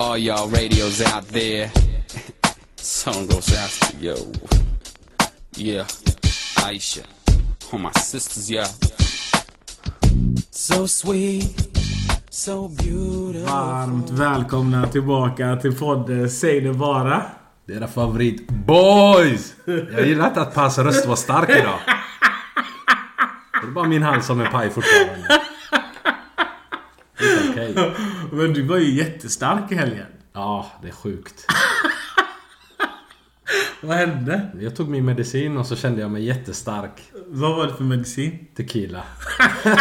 All y'all radios out there. Song goes out to yo. Yeah, Aisha. All my sisters, yeah. So sweet, so beautiful. Varmt välkomna tillbaka till podden Säg det bara. Era favorit BOYS! Jag gillar inte att Pans röst var stark idag. Det är bara min hals som är paj fortfarande. Det är okej. Men du var ju jättestark i helgen. Ja, det är sjukt. Vad hände? Jag tog min medicin och så kände jag mig jättestark. Vad var det för medicin? Tequila.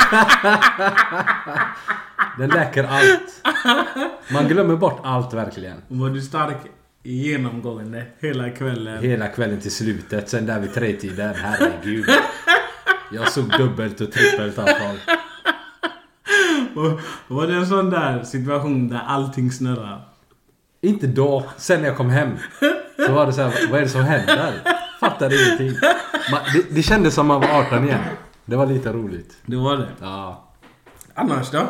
Den läker allt. Man glömmer bort allt verkligen. Var du stark genomgående hela kvällen? Hela kvällen till slutet. Sen där vid tretiden. Herregud. Jag såg dubbelt och trippelt avtal. Och var det en sån där situation där allting snurrar? Inte då. Sen när jag kom hem. Så var det så här, vad är det som händer? Fattade ingenting. Man, det, det kändes som man var 18 igen. Det var lite roligt. Det var det. Ja. Annars då?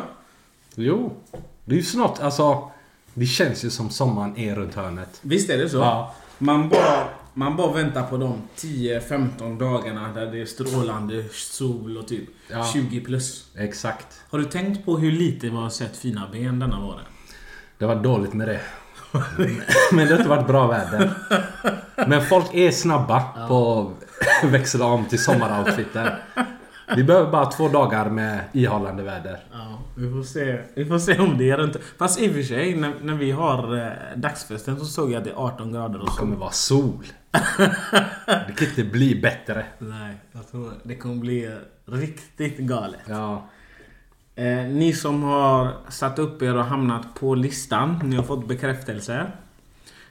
Jo. Det är ju snart, alltså. Det känns ju som sommaren är runt hörnet. Visst är det så? Ja. Man bara, man bara väntar på de 10-15 dagarna där det är strålande sol och typ Ja. 20 plus. Exakt. Har du tänkt på hur lite vi har sett fina ben denna våren? Det var dåligt med det. Men det har inte varit bra väder. Men folk är snabba på att växla om till sommaroutfiten. Vi behöver bara två dagar med ihållande väder. Ja, vi får se, vi får se om det är runt. Fast i och för sig, när, när vi har eh, dagsfesten så såg jag att det är 18 grader och Det så. kommer vara sol. Det kan inte bli bättre. Nej, jag tror det kommer bli riktigt galet. Ja. Eh, ni som har satt upp er och hamnat på listan, ni har fått bekräftelse.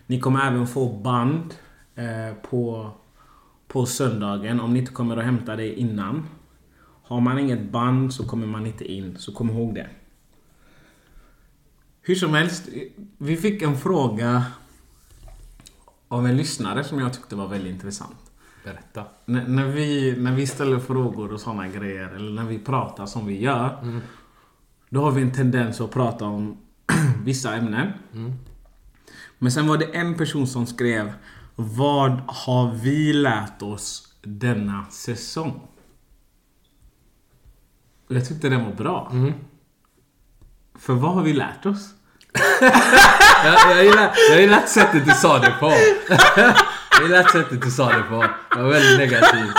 Ni kommer även få band eh, på, på söndagen om ni inte kommer att hämta det innan. Har man inget band så kommer man inte in, så kom ihåg det. Hur som helst, vi fick en fråga av en lyssnare som jag tyckte var väldigt intressant. Berätta. N- när, vi, när vi ställer frågor och såna grejer, eller när vi pratar som vi gör. Då har vi en tendens att prata om vissa ämnen. Men sen var det en person som skrev Vad har vi lärt oss denna säsong? Jag tyckte den var bra. För vad har vi lärt oss? Jag, jag, gillar, jag gillar sättet du sa det på. Jag gillar sättet du sa det på. Det var väldigt negativt.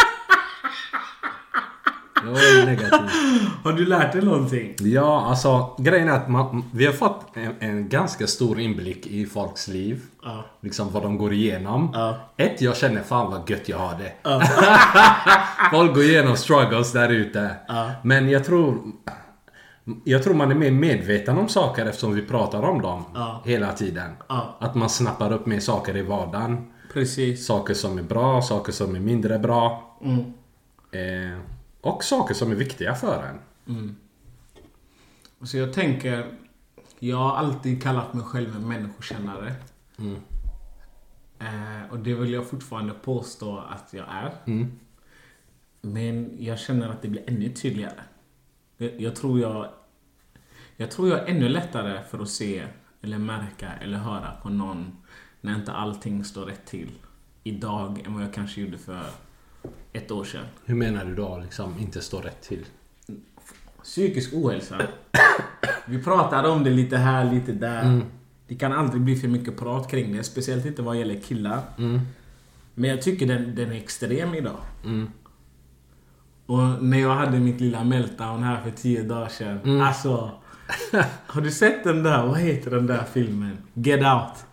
Det var negativt. Har du lärt dig någonting? Ja, alltså grejen är att man, vi har fått en, en ganska stor inblick i folks liv. Ja. Liksom vad de går igenom. Ja. Ett, jag känner fan vad gött jag har det. Folk går igenom struggles där ute. Men jag tror... Jag tror man är mer medveten om saker eftersom vi pratar om dem hela tiden. Att man snappar upp mer saker i vardagen. Precis. Saker som är bra, saker som är mindre bra. Mm. Eh, och saker som är viktiga för en. Så jag tänker, jag har alltid kallat mig själv en människokännare. Eh, och det vill jag fortfarande påstå att jag är. Men jag känner att det blir ännu tydligare. Jag, jag tror jag... Jag tror jag är ännu lättare för att se, eller märka, eller höra på någon när inte allting står rätt till idag än vad jag kanske gjorde för ett år sedan. Hur menar du då liksom inte står rätt till? Psykisk ohälsa. Vi pratade om det lite här, lite där. Det kan aldrig bli för mycket prat kring det. Speciellt inte vad gäller killar. Men jag tycker den, den är extrem idag. Och när jag hade mitt lilla meltdown här för tio dagar sedan. Alltså. Har du sett den där? Vad heter den där filmen? Get Out.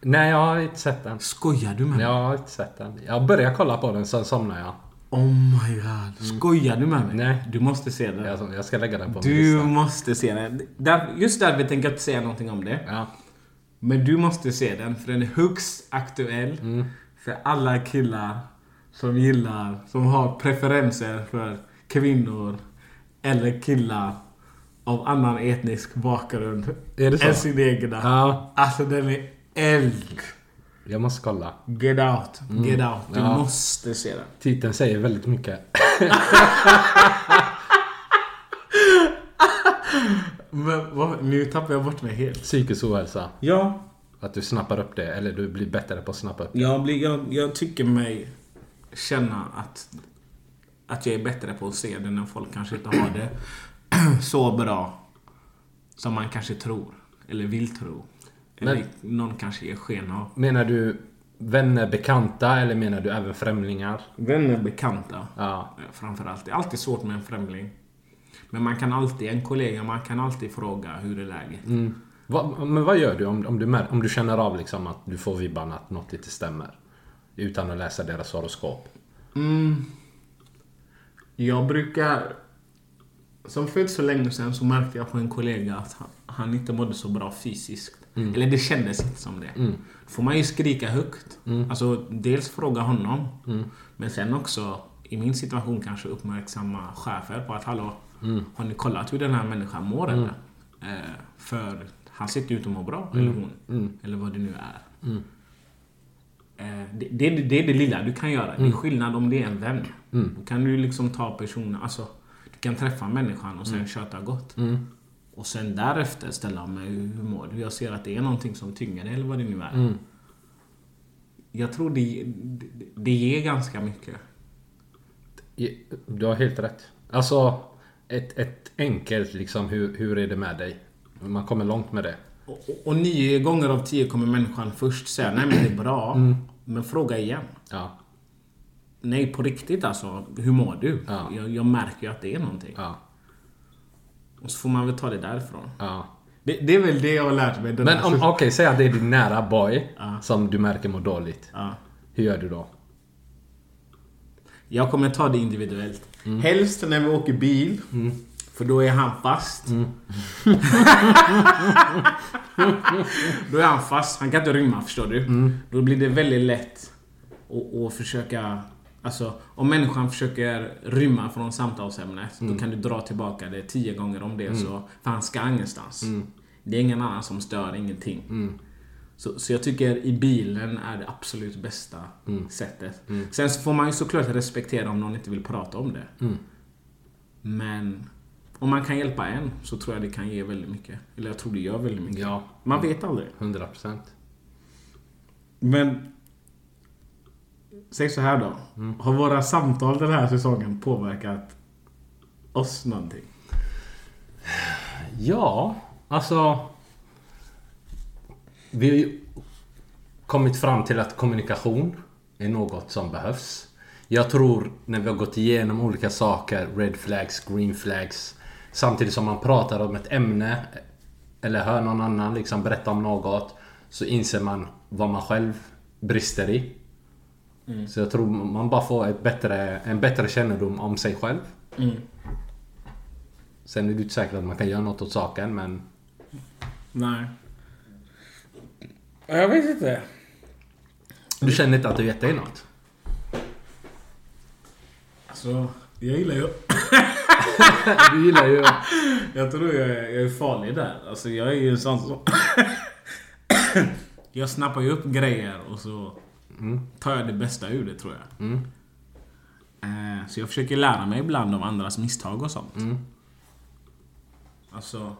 Nej, jag har inte sett den. Skojar du med mig? Jag har inte sett den. Jag började kolla på den, sen somnade jag. Oh my god. Skojar du med mig? Nej. Du måste se den. Jag, jag ska lägga den på min Du lista. måste se den. Där, just därför tänker jag inte säga någonting om det. Ja. Men du måste se den, för den är högst aktuell. För alla killar som gillar, som har preferenser för kvinnor eller killar av annan etnisk bakgrund Är det så? än sin egna. Ja. Alltså den är eld. Jag måste kolla. Get out, get out. Du Ja. måste se den. Titeln säger väldigt mycket. Men vad, nu tappar jag bort mig helt. Psykisk ohälsa. Ja, Att du snappar upp det, eller du blir bättre på att snappa upp det. Jag, blir, jag, jag tycker mig känna att, att jag är bättre på att se det när folk kanske inte har det så bra som man kanske tror. Eller vill tro. Eller någon kanske ger sken av. Menar du vänner, bekanta eller menar du även främlingar? Vänner, bekanta. Ja. eh, Framförallt. Det är alltid svårt med en främling. Men man kan alltid, en kollega, man kan alltid fråga hur är läget? Va, men vad gör du om, om, du om du känner av liksom att du får vibban att något inte stämmer? Utan att läsa deras horoskop. Jag brukar... Som för inte så länge sedan så märkte jag på en kollega att han, han inte mådde så bra fysiskt. Eller det kändes inte som det. Då får man ju skrika högt. Alltså dels fråga honom. Men sen också i min situation kanske uppmärksamma chefer på att hallå, har ni kollat hur den här människan mår eller? Eh, för han ser inte ut att må bra, eller hon. Eller vad det nu är. Eh, det, det, det är det lilla du kan göra. Det är skillnad om det är en vän. Då kan du liksom ta personen, alltså du kan träffa människan och sen köta gott. Och sen därefter ställa mig hur mår du? Jag ser att det är någonting som tynger dig eller vad det nu är. Jag tror det, det, det ger ganska mycket. Du har helt rätt. Alltså, ett, ett enkelt liksom, hur, hur är det med dig? Man kommer långt med det. Och, och, och nio gånger av tio kommer människan först säga nej men det är bra. Men fråga igen. Ja. Nej på riktigt alltså, hur mår du? Ja. Jag, jag märker ju att det är någonting. Ja. Och så får man väl ta det därifrån. ja. Det, det är väl det jag har lärt mig. Men om, okej, säg att det är din nära boy som du märker mår dåligt. Ja. Hur gör du då? Jag kommer ta det individuellt. Helst när vi åker bil. För då är han fast. då är han fast. Han kan inte rymma, förstår du. Då blir det väldigt lätt att, att försöka... Alltså, om människan försöker rymma från samtalsämnet, då kan du dra tillbaka det tio gånger om det så. För han ska ingenstans. Det är ingen annan som stör, ingenting. Så, så jag tycker i bilen är det absolut bästa sättet. Sen så får man ju såklart respektera om någon inte vill prata om det. Men om man kan hjälpa en så tror jag det kan ge väldigt mycket. Eller jag tror det gör väldigt mycket. Ja. Man vet aldrig. 100%. Men Säg så här då. Har våra samtal den här säsongen påverkat oss någonting? Ja, alltså... Vi har ju kommit fram till att kommunikation är något som behövs. Jag tror när vi har gått igenom olika saker, red flags, green flags. Samtidigt som man pratar om ett ämne eller hör någon annan liksom berätta om något. Så inser man vad man själv brister i. Så jag tror man bara får ett bättre, en bättre kännedom om sig själv. Sen är det inte säkert att man kan göra något åt saken men... Nej. Jag vet inte. Du känner inte att du gett dig något? Alltså, jag gillar ju... Du gillar ju... Jag tror jag är, jag är farlig där. Alltså jag är ju en sån som... jag snappar ju upp grejer och så tar jag det bästa ur det tror jag. Eh, Så jag försöker lära mig ibland av andras misstag och sånt. Alltså...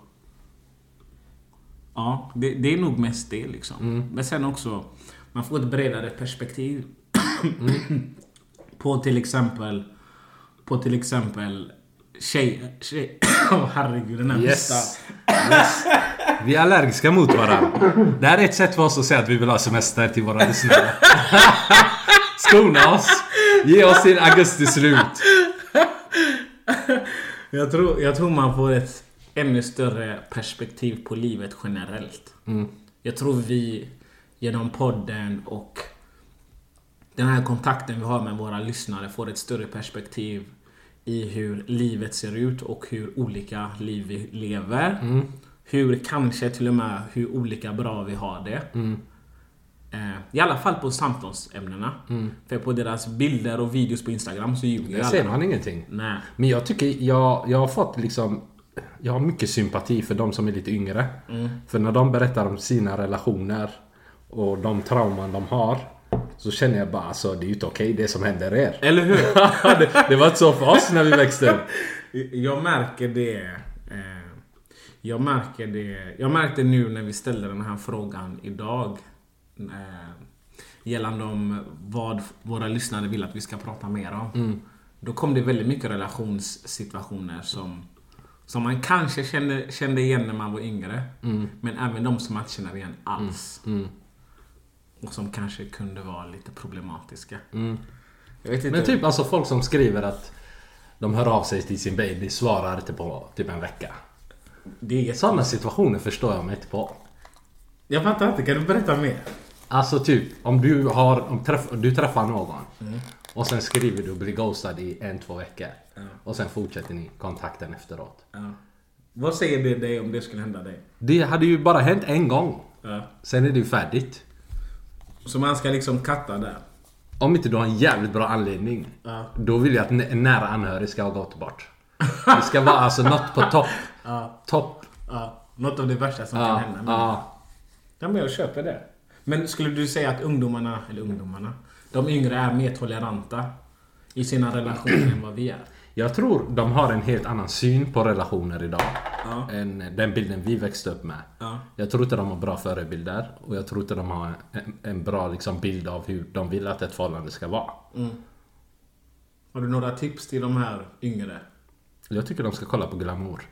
Ja, det, det är nog mest det liksom. Men sen också, man får ett bredare perspektiv. på till exempel... På till exempel tjej... tjej Åh herregud, den här Yes. yes. Vi är allergiska mot varandra. Det här är ett sätt för oss att säga att vi vill ha semester till våra lyssnare. Skona oss. Ge oss till augusti slut. Jag tror, jag tror man får ett ännu större perspektiv på livet generellt. Jag tror vi genom podden och den här kontakten vi har med våra lyssnare får ett större perspektiv i hur livet ser ut och hur olika liv vi lever. Hur kanske till och med hur olika bra vi har det. Eh, I alla fall på samtalsämnena. För på deras bilder och videos på Instagram så ljuger Där alla. ser man ingenting. Nej. Men jag tycker, jag, jag har fått liksom... Jag har mycket sympati för de som är lite yngre. För när de berättar om sina relationer och de trauman de har. Så känner jag bara alltså det är ju inte okej det som händer er. Eller hur? det, det var inte så för oss när vi växte upp. Jag märker det. Jag märker det. Jag märkte nu när vi ställde den här frågan idag. Eh, gällande om vad våra lyssnare vill att vi ska prata mer om. Då kom det väldigt mycket relationssituationer som som man kanske kände, kände igen när man var yngre. Men även de som man inte känner igen alls. Och som kanske kunde vara lite problematiska. Inte. Men typ alltså folk som skriver att de hör av sig till sin baby, svarar inte på typ en vecka. Det är Sådana situationer förstår jag mig inte på. Jag fattar inte, kan du berätta mer? Alltså typ om du har, om träff, du träffar någon och sen skriver du och blir ghostad i en, två veckor. Och sen fortsätter ni kontakten efteråt. Ja. Vad säger det dig om det skulle hända dig? Det hade ju bara hänt en gång. Sen är det ju färdigt. Så man ska liksom katta där? Om inte du har en jävligt bra anledning. Då vill jag att en nära anhörig ska ha gått bort. Det ska vara alltså något på topp. Ja. Topp. ja. Något av det värsta som kan hända. Men, ja. ja, men jag köper det. Men skulle du säga att ungdomarna, eller ungdomarna, de yngre är mer toleranta i sina relationer än vad vi är? Jag tror de har en helt annan syn på relationer idag. Ja. Än den bilden vi växte upp med. Ja. Jag tror inte de har bra förebilder. Och jag tror inte de har en, en bra liksom, bild av hur de vill att ett förhållande ska vara. Har du några tips till de här yngre? Jag tycker de ska kolla på glamour.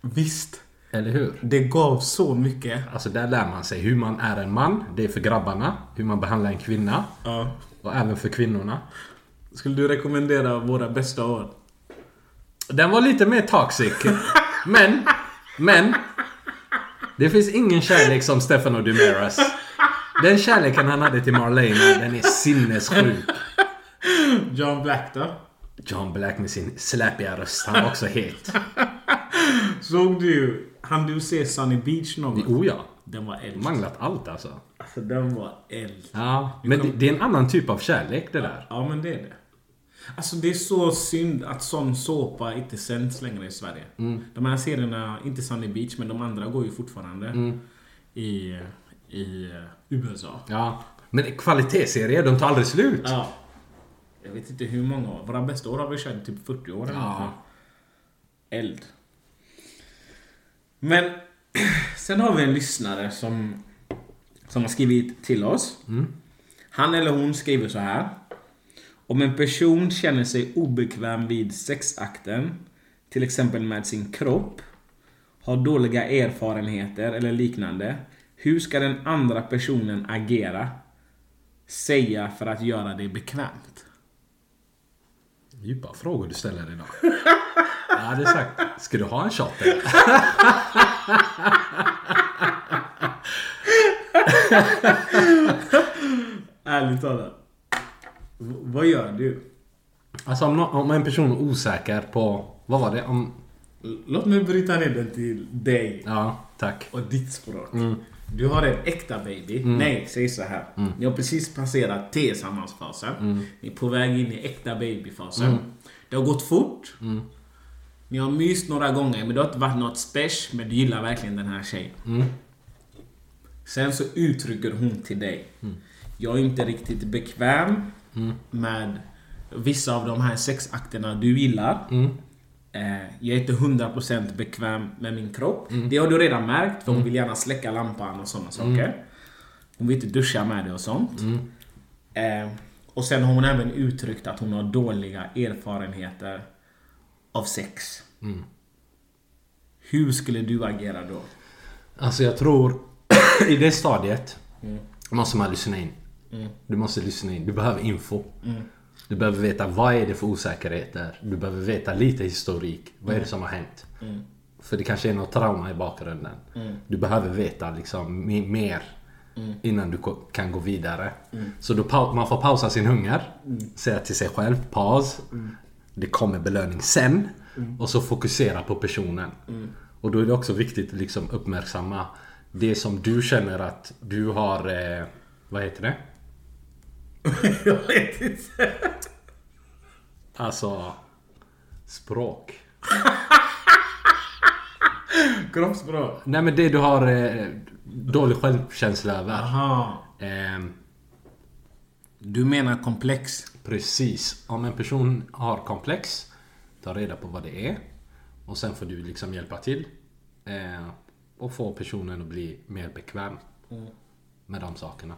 Visst! Eller hur? Det gav så mycket. Alltså där lär man sig hur man är en man. Det är för grabbarna. Hur man behandlar en kvinna. Ja. Och även för kvinnorna. Skulle du rekommendera våra bästa år? Den var lite mer toxic. Men, men. Det finns ingen kärlek som Stefano Dumeras. Den kärleken han hade till Marlena, den är sinnessjuk. John Black då? John Black med sin släpiga röst, han var också het. Såg du, han du se Sunny Beach någon gång? Oh ja. Den var eld. Manglat allt alltså. Alltså den var eld. Ja, men det, det är en annan typ av kärlek det där. Ja men det är det. Alltså det är så synd att sån såpa inte sänds längre i Sverige. De här serierna, inte Sunny Beach, men de andra går ju fortfarande i, i eh, USA. Ja. Men kvalitetsserier, de tar aldrig slut. Ja. Jag vet inte hur många år. Våra bästa år har vi i typ 40 år Ja. Eld. Men sen har vi en lyssnare som, som har skrivit till oss. Han eller hon skriver så här. Om en person känner sig obekväm vid sexakten, till exempel med sin kropp, har dåliga erfarenheter eller liknande. Hur ska den andra personen agera? Säga för att göra det bekvämt? Djupa frågor du ställer idag. Ja, det är sagt. Ska du ha en shot eller? Ärligt talat. Vad gör du? Alltså om, om en person är osäker på... Vad var det? Om Låt mig bryta ner den till dig Ja, tack. och ditt språk. Mm. Du har en äkta baby. Nej, säg så här. Mm. Ni har precis passerat tillsammansfasen. Ni är på väg in i äkta babyfasen. Mm. Det har gått fort. Ni har myst några gånger men det har inte varit något special men du gillar verkligen den här tjejen. Mm. Sen så uttrycker hon till dig. Mm. Jag är inte riktigt bekväm med vissa av de här sexakterna du gillar. Mm. Eh, jag är inte 100% bekväm med min kropp. Det har du redan märkt för hon vill gärna släcka lampan och sådana saker. Hon vill inte duscha med det och sånt. Eh, och sen har hon även uttryckt att hon har dåliga erfarenheter av sex. Hur skulle du agera då? Alltså jag tror i det stadiet måste man lyssna in. Du måste lyssna in. Du behöver info. Du behöver veta vad är det för osäkerheter. Du behöver veta lite historik. Vad är det som har hänt? För det kanske är något trauma i bakgrunden. Du behöver veta liksom me- mer innan du kan gå vidare. Så då man får pausa sin hunger. Säga till sig själv paus. Det kommer belöning sen. Och så fokusera på personen. Och då är det också viktigt att liksom uppmärksamma det som du känner att du har... Eh, vad heter det? jag vet inte. Alltså... Språk. Kroppsspråk. Nej men det du har eh, dålig självkänsla över. Aha. Ehm, Du menar komplex? precis. Om en person har komplex, ta reda på vad det är. Och sen får du liksom hjälpa till. Eh, och få personen att bli mer bekväm med de sakerna.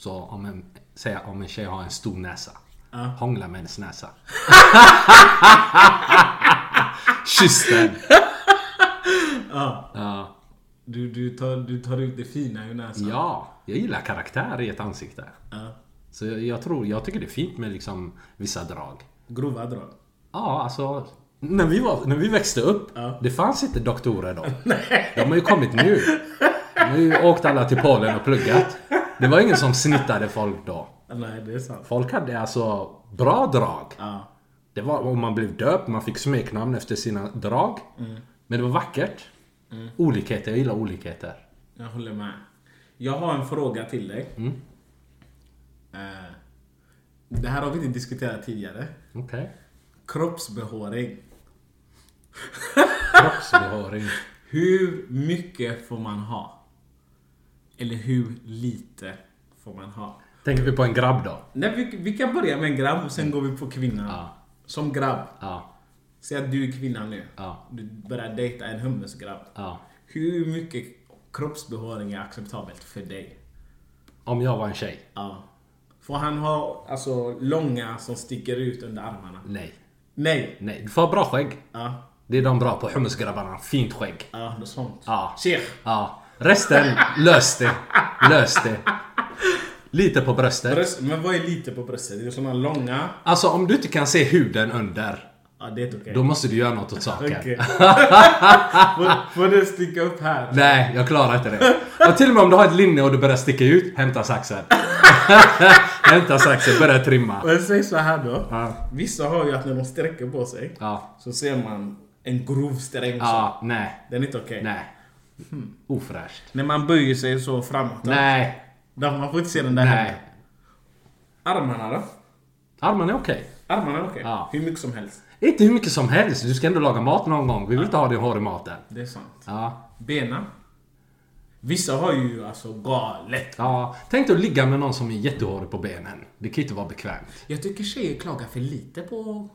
Så om en, säg om en tjej har en stor näsa. Hångla med hennes näsa. Kyss den. Ja. Du, du, tar, du tar ut det fina ur näsan? Ja, jag gillar karaktär i ett ansikte. Ja. Så jag, jag tror, jag tycker det är fint med liksom vissa drag. Grova drag? Ja, alltså. När vi, var, när vi växte upp, det fanns inte doktorer då. De har ju kommit nu. De har ju åkt alla till Polen och pluggat. Det var ingen som snittade folk då. Nej, det är sant. Folk hade alltså bra drag. Ja. Det var om man blev döpt, man fick smeknamn efter sina drag. Men det var vackert. Olikheter, jag gillar olikheter. Jag håller med. Jag har en fråga till dig. Eh, det här har vi inte diskuterat tidigare. Okej. Kroppsbehåring. Kroppsbehåring. Hur mycket får man ha? Eller hur lite får man ha? Tänker vi på en grabb då? Nej, vi, vi kan börja med en grabb och sen går vi på kvinnan. Ja. Som grabb. Ja. Säg att du är kvinna nu. Ja. Du börjar dejta en hummusgrabb. Ja. Hur mycket kroppsbehåring är acceptabelt för dig? Om jag var en tjej? Ja. Får han ha alltså, långa som sticker ut under armarna? Nej. Nej. Nej. Du får ha bra skägg. Ja. Det är de bra på, hummusgrabbarna. Fint skägg. Ja, något sånt. Ja. Sheikh. Ja. Resten, lös det. Lös det. Lite på bröstet. Bröst, men vad är lite på bröstet? Det är såna långa... Alltså om du inte kan se huden under. Ja, det är okej. Då måste du göra något åt saken. Får, får sticka upp här? Nej, jag klarar inte det. Och till och med om du har ett linne och du börjar sticka ut, hämta saxen. hämta saxen, börja trimma. Men säg så här då. Ja. Vissa har ju att när de sträcker på sig Ja. så ser man en grov sträng. Ja, nej. Den är inte okej. Nej. Ofräscht. När man böjer sig så framåt. Nej. Då man får inte se den där. Nej. Armarna då? Armarna är okej. Armarna är okej. Ja. Hur mycket som helst. Inte hur mycket som helst. Du ska ändå laga mat någon gång. Vi vill inte ha din hår i maten. Det är sant. Ja. Bena. Vissa har ju alltså galet. Ja. Tänk dig att ligga med någon som är jättehårig på benen. Det kan ju inte vara bekvämt. Jag tycker tjejer klagar för lite på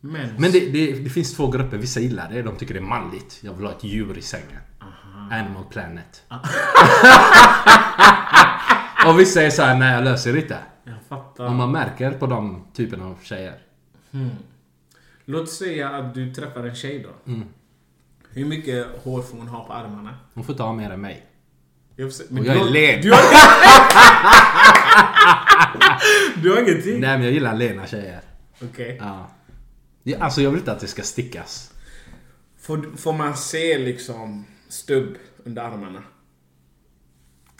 män. Men det, det, det finns två grupper. Vissa gillar det. De tycker det är manligt. Jag vill ha ett djur i sängen. Animal Planet. Och vissa är såhär, nej jag löser det inte. Jag fattar. Om man märker på de typerna av tjejer. Låt säga att du träffar en tjej då. Mm. Hur mycket hår får hon ha på armarna? Hon får inte ha mer än mig. Jag, se- Och jag är du, har- len. du, har, du har ingenting? Nej men jag gillar lena tjejer. Okej. Ja. Ja, Alltså jag vill inte att det ska stickas. Får, får man se liksom stubb under armarna?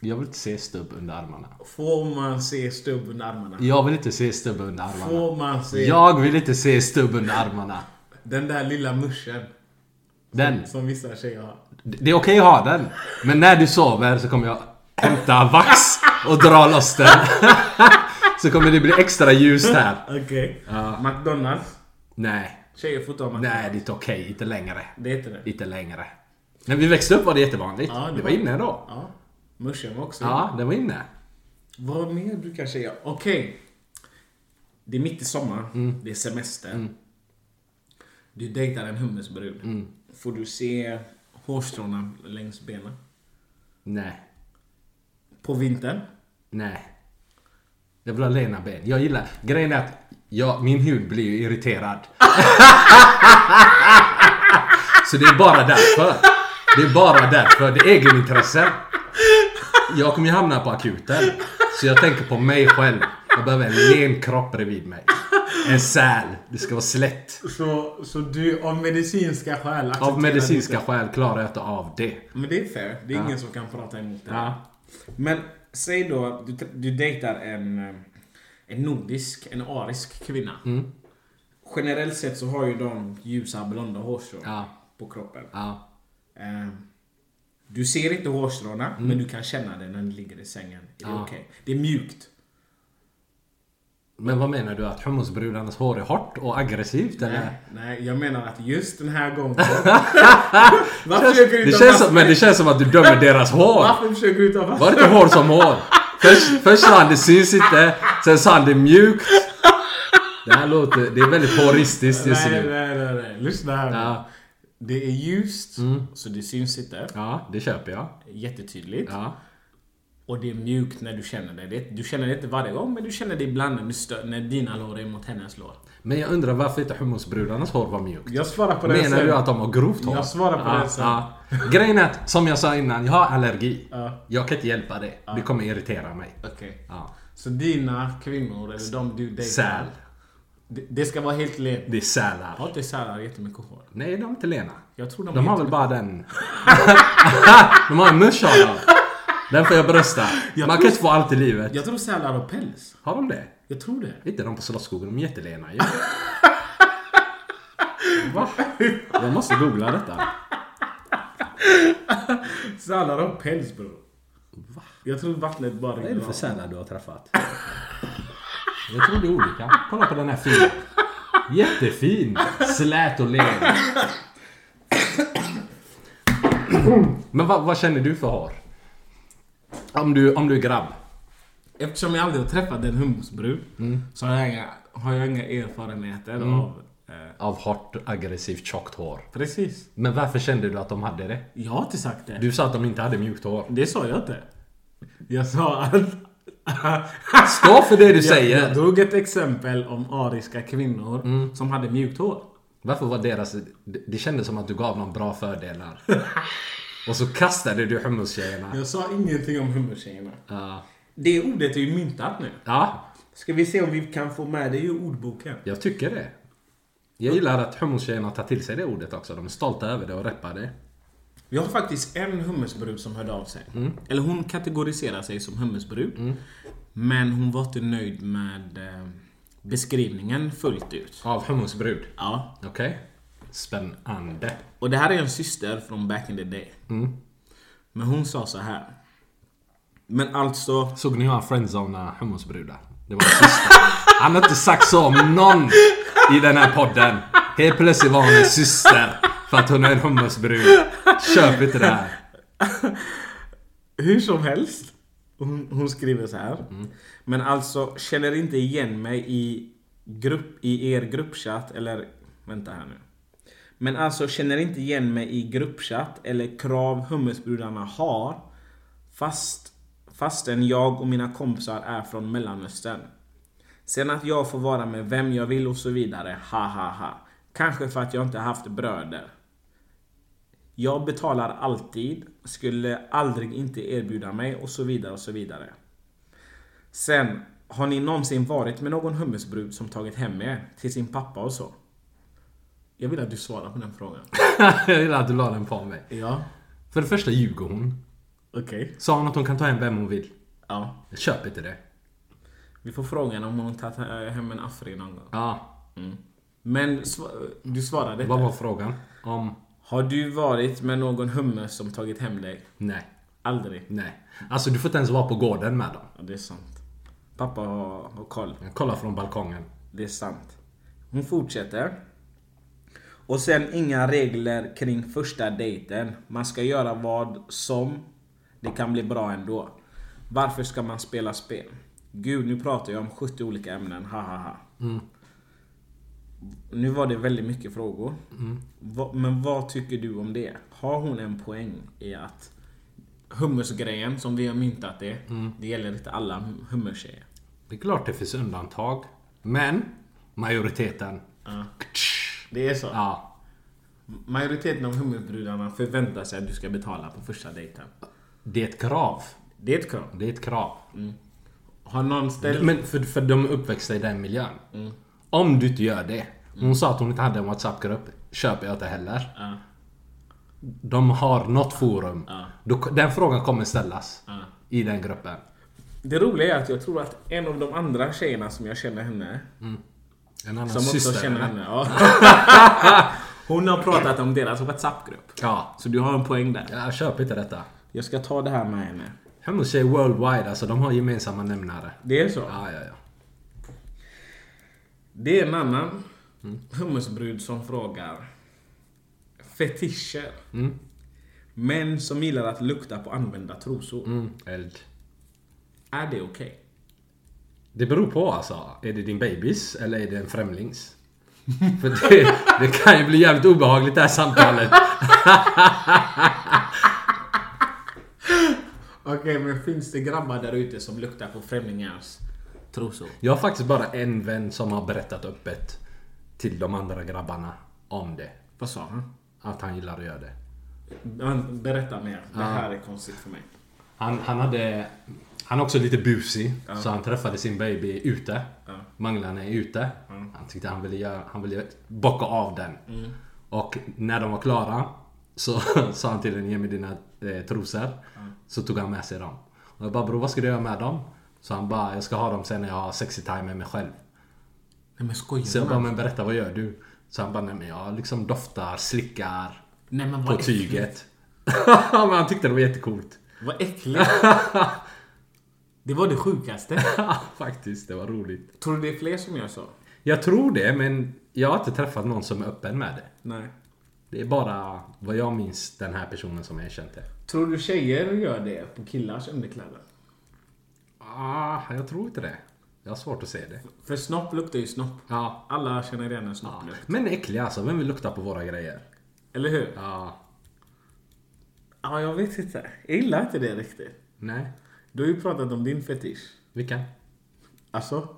Jag vill inte se stubb under armarna. Får man se stubb under armarna? Jag vill inte se stubb under armarna. Får man se Jag vill inte se stubb under armarna. den där lilla muschen? Den. Som vissa tjejer har. Det är okej att ha den. Men när du sover så kommer jag hämta vax och dra loss den. så kommer det bli extra ljust här. Okej. McDonalds. Nej. Tjejer får ta McDonalds. Nej, det är inte okej. Inte längre. Det är inte det. Inte längre. När vi växte upp var det jättevanligt. Ja, det, var inne då. Ja. Morsan var också Ja, det var inne. Vad mer brukar tjejer... Okej. Det är mitt i sommar. Mm. Det är semester. Du dejtar en hummusbrud. Mm. Får du se hårstråna längs benen? Nej. På vintern? Nej. Jag vill ha lena ben. Jag gillar... Grejen är att jag, min hud blir ju irriterad. Så det är bara därför. Det är bara därför. Det är egenintresse. Jag kommer ju hamna på akuten. Så jag tänker på mig själv. Jag behöver en len kropp bredvid mig. En säl. Det ska vara slätt. Så, så du av medicinska skäl Av medicinska skäl klarar jag inte av det. Men det är fair. Det är ingen som kan prata emot det. Ja. Men säg då att du, du dejtar en, en nordisk, en arisk kvinna. Mm. Generellt sett så har ju de ljusa blonda hårstrån Ja. på kroppen. Ja. Eh, du ser inte hårstråna, men du kan känna det när du ligger i sängen. Är det Mm. Okej? Det är mjukt. Men vad menar du? Att hummusbrudarnas hår är hårt och aggressivt eller? Nej, nej, jag menar att just den här gången... Varför försöker du Det känns som, men det känns som att du dömer deras hår. Varför försöker du ta fast Var det inte hår som hår? Först, först sa han det syns inte, sen sa han det är mjukt. Det här låter... Det är väldigt håristiskt just Nej, nu. nej, nej, nej. Lyssna här nu. Ja. Mm. Det är ljust, så det syns inte. Ja, det köper jag. Jättetydligt. Ja. Och det är mjukt när du känner det. det. Du känner det inte varje gång, men du känner det ibland när, du när dina lår är mot hennes lår. Men jag undrar varför inte hummusbrudarnas hår var mjukt? Jag svarar på det Menar sen. du att de har grovt hår? Jag svarar på ja, det sen. Ja. Grejen är att, som jag sa innan, jag har allergi. Ja. Jag kan inte hjälpa det. Det kommer irritera mig. Okej. Ja. Så dina kvinnor, eller de du dejtar. Säl. Det, det ska vara helt lent. Det är sälar. Har inte sälar jättemycket hår? Nej, de är inte lena. Jag tror de, De har väl bara den... de har en musch har de. Den får jag brösta. Jag Man tror- kan inte få allt i livet. Jag tror sälar har päls. Har de det? Jag tror det. Inte de på Slottsskogen, de är jättelena ju. Va? Jag måste googla detta. Sälar har päls bror. Jag tror vattnet bara Vad är det för sälar du har träffat? Jag tror det är olika. Kolla på den här fina. Jättefin. Slät och len. Men vad, vad känner du för hår? Om du, om du är grabb. Eftersom jag aldrig har träffat en hummusbrud Mm. så har jag inga, har jag inga erfarenheter av... Eh, Av hårt, aggressivt, tjockt hår. precis. Men varför kände du att de hade det? Jag har inte sagt det. Du sa att de inte hade mjukt hår. Det sa jag inte. Jag sa att... Stå för det du Jag, jag säger! drog ett exempel om ariska kvinnor Mm. som hade mjukt hår. Varför var deras... Det kändes som att du gav dem bra fördelar. Och så kastade du hummus-tjejerna. Jag sa ingenting om hummertjejerna. Ja. Det ordet är ju myntat nu. ja, Ska vi se om vi kan få med det i ordboken? jag tycker det. Jag gillar att hummus-tjejerna tar till sig det ordet också. De är stolta över det och reppar det. Vi har faktiskt en hummusbrud som hörde av sig. Mm. Eller hon kategoriserar sig som hummusbrud. Men hon var inte nöjd med eh, beskrivningen fullt ut. Av hummusbrud. Ja. Okej. Spännande. Och det här är en syster från back in the day. Men hon sa så här. Men alltså... Såg ni hur han friendzonade hummusbrudar? Det var en syster. Han har inte sagt så om någon i den här podden. Helt plötsligt var hon en syster. För att hon är en hummusbrud. Köp inte det här. Hur som helst. Hon, hon skriver så här. Men alltså, känner inte igen mig i, grupp, i er gruppchatt eller... Vänta här nu. Men alltså, känner inte igen mig i gruppchatt eller krav hummusbrudarna har. Fast, fastän jag och mina kompisar är från Mellanöstern. Sen att jag får vara med vem jag vill och så vidare. Ha ha ha. Kanske för att jag inte haft bröder. Jag betalar alltid, skulle aldrig inte erbjuda mig och så vidare och så vidare. Sen, har ni någonsin varit med någon hummusbrud som tagit hem er till sin pappa och så? Jag vill att du svarar på den frågan. Jag gillar att du la den på mig. Ja, För det första ljuger hon. okej. Sa hon att hon kan ta hem vem hon vill. Ja. Jag köper inte det. Vi får frågan om hon tagit hem en afri någon gång. Ja. Men sva- du svarade Vad inte. var frågan? Om... Har du varit med någon hummus som tagit hem dig? Nej. Aldrig. Nej. Alltså du får inte ens vara på gården med dem. Ja, det är sant. Pappa har, har koll. Jag kollar från balkongen. Det är sant. Hon fortsätter. Och sen inga regler kring första dejten. Man ska göra vad som. Det kan bli bra ändå. Varför ska man spela spel? Gud, nu pratar jag om 70 olika ämnen. Ha ha ha. Nu var det väldigt mycket frågor. Va- Men vad tycker du om det? Har hon en poäng i att hummusgrejen som vi har myntat det. Det gäller inte alla hummertjejer. Det är klart det finns undantag. Men majoriteten. Det är så. Ja. Majoriteten av hummerbrudarna förväntar sig att du ska betala på första dejten. Det är ett krav. Det är ett krav. Det är ett krav. Har någon ställt... Men för, för de är uppväxta i den miljön. Om du inte gör det. Hon sa att hon inte hade en WhatsApp-grupp. Köper jag inte heller. Ja. De har något forum. Då, den frågan kommer ställas. I den gruppen. Det roliga är att jag tror att en av de andra tjejerna som jag känner henne, En annan som också syster. känner eller? henne, ja. Hon har pratat om deras WhatsApp-grupp. Ja. Så du har en poäng där. Jag köper inte detta. Jag ska ta det här med henne. Hummus är worldwide, alltså de har gemensamma nämnare. Det är så? Ja, ja, ja. Det är en annan hummusbrud som frågar. Fetischer. Män som gillar att lukta på använda trosor. Mm, eld. Är det okej? Det beror på alltså. Är det din babys eller är det en främlings? För det, det kan ju bli jävligt obehagligt det här samtalet. Okej, men finns det grabbar där ute som luktar på främlingars trosor? Jag har faktiskt bara en vän som har berättat öppet till de andra grabbarna om det. Vad sa han? Att han gillar att göra det. Berätta mer. Det här är konstigt för mig. Han, han hade... Han är också lite busig. Så han träffade sin baby ute. Manglarna är ute. Han tyckte han ville, göra, han ville bocka av den. Och när de var klara så sa han till den ge mig dina eh, trosor. Så tog han med sig dem. Och jag bara bror vad ska du göra med dem? Så han bara jag ska ha dem sen när jag har sexy time med mig själv. Nej men skojar Så jag bara men berätta vad gör du? Så han bara nej men jag liksom doftar, slickar Nej men på vad äckligt. tyget. men han tyckte det var jättecoolt. Vad äckligt. Det var det sjukaste. Faktiskt, det var roligt. Tror du det är fler som gör så? Jag tror det, men jag har inte träffat någon som är öppen med det. Nej. Det är bara vad jag minns den här personen som jag känt det. Tror du tjejer gör det på killars underkläder? Ah, jag tror inte det. Jag har svårt att se det. För snopp luktar ju snopp. Ja. Alla känner igen en snopplukt. Men äckliga alltså, vem vill lukta på våra grejer? Eller hur? Ja. Ja, jag vet inte. Jag gillar inte det riktigt. Nej. Du har ju pratat om din fetisch. Vilken? Alltså,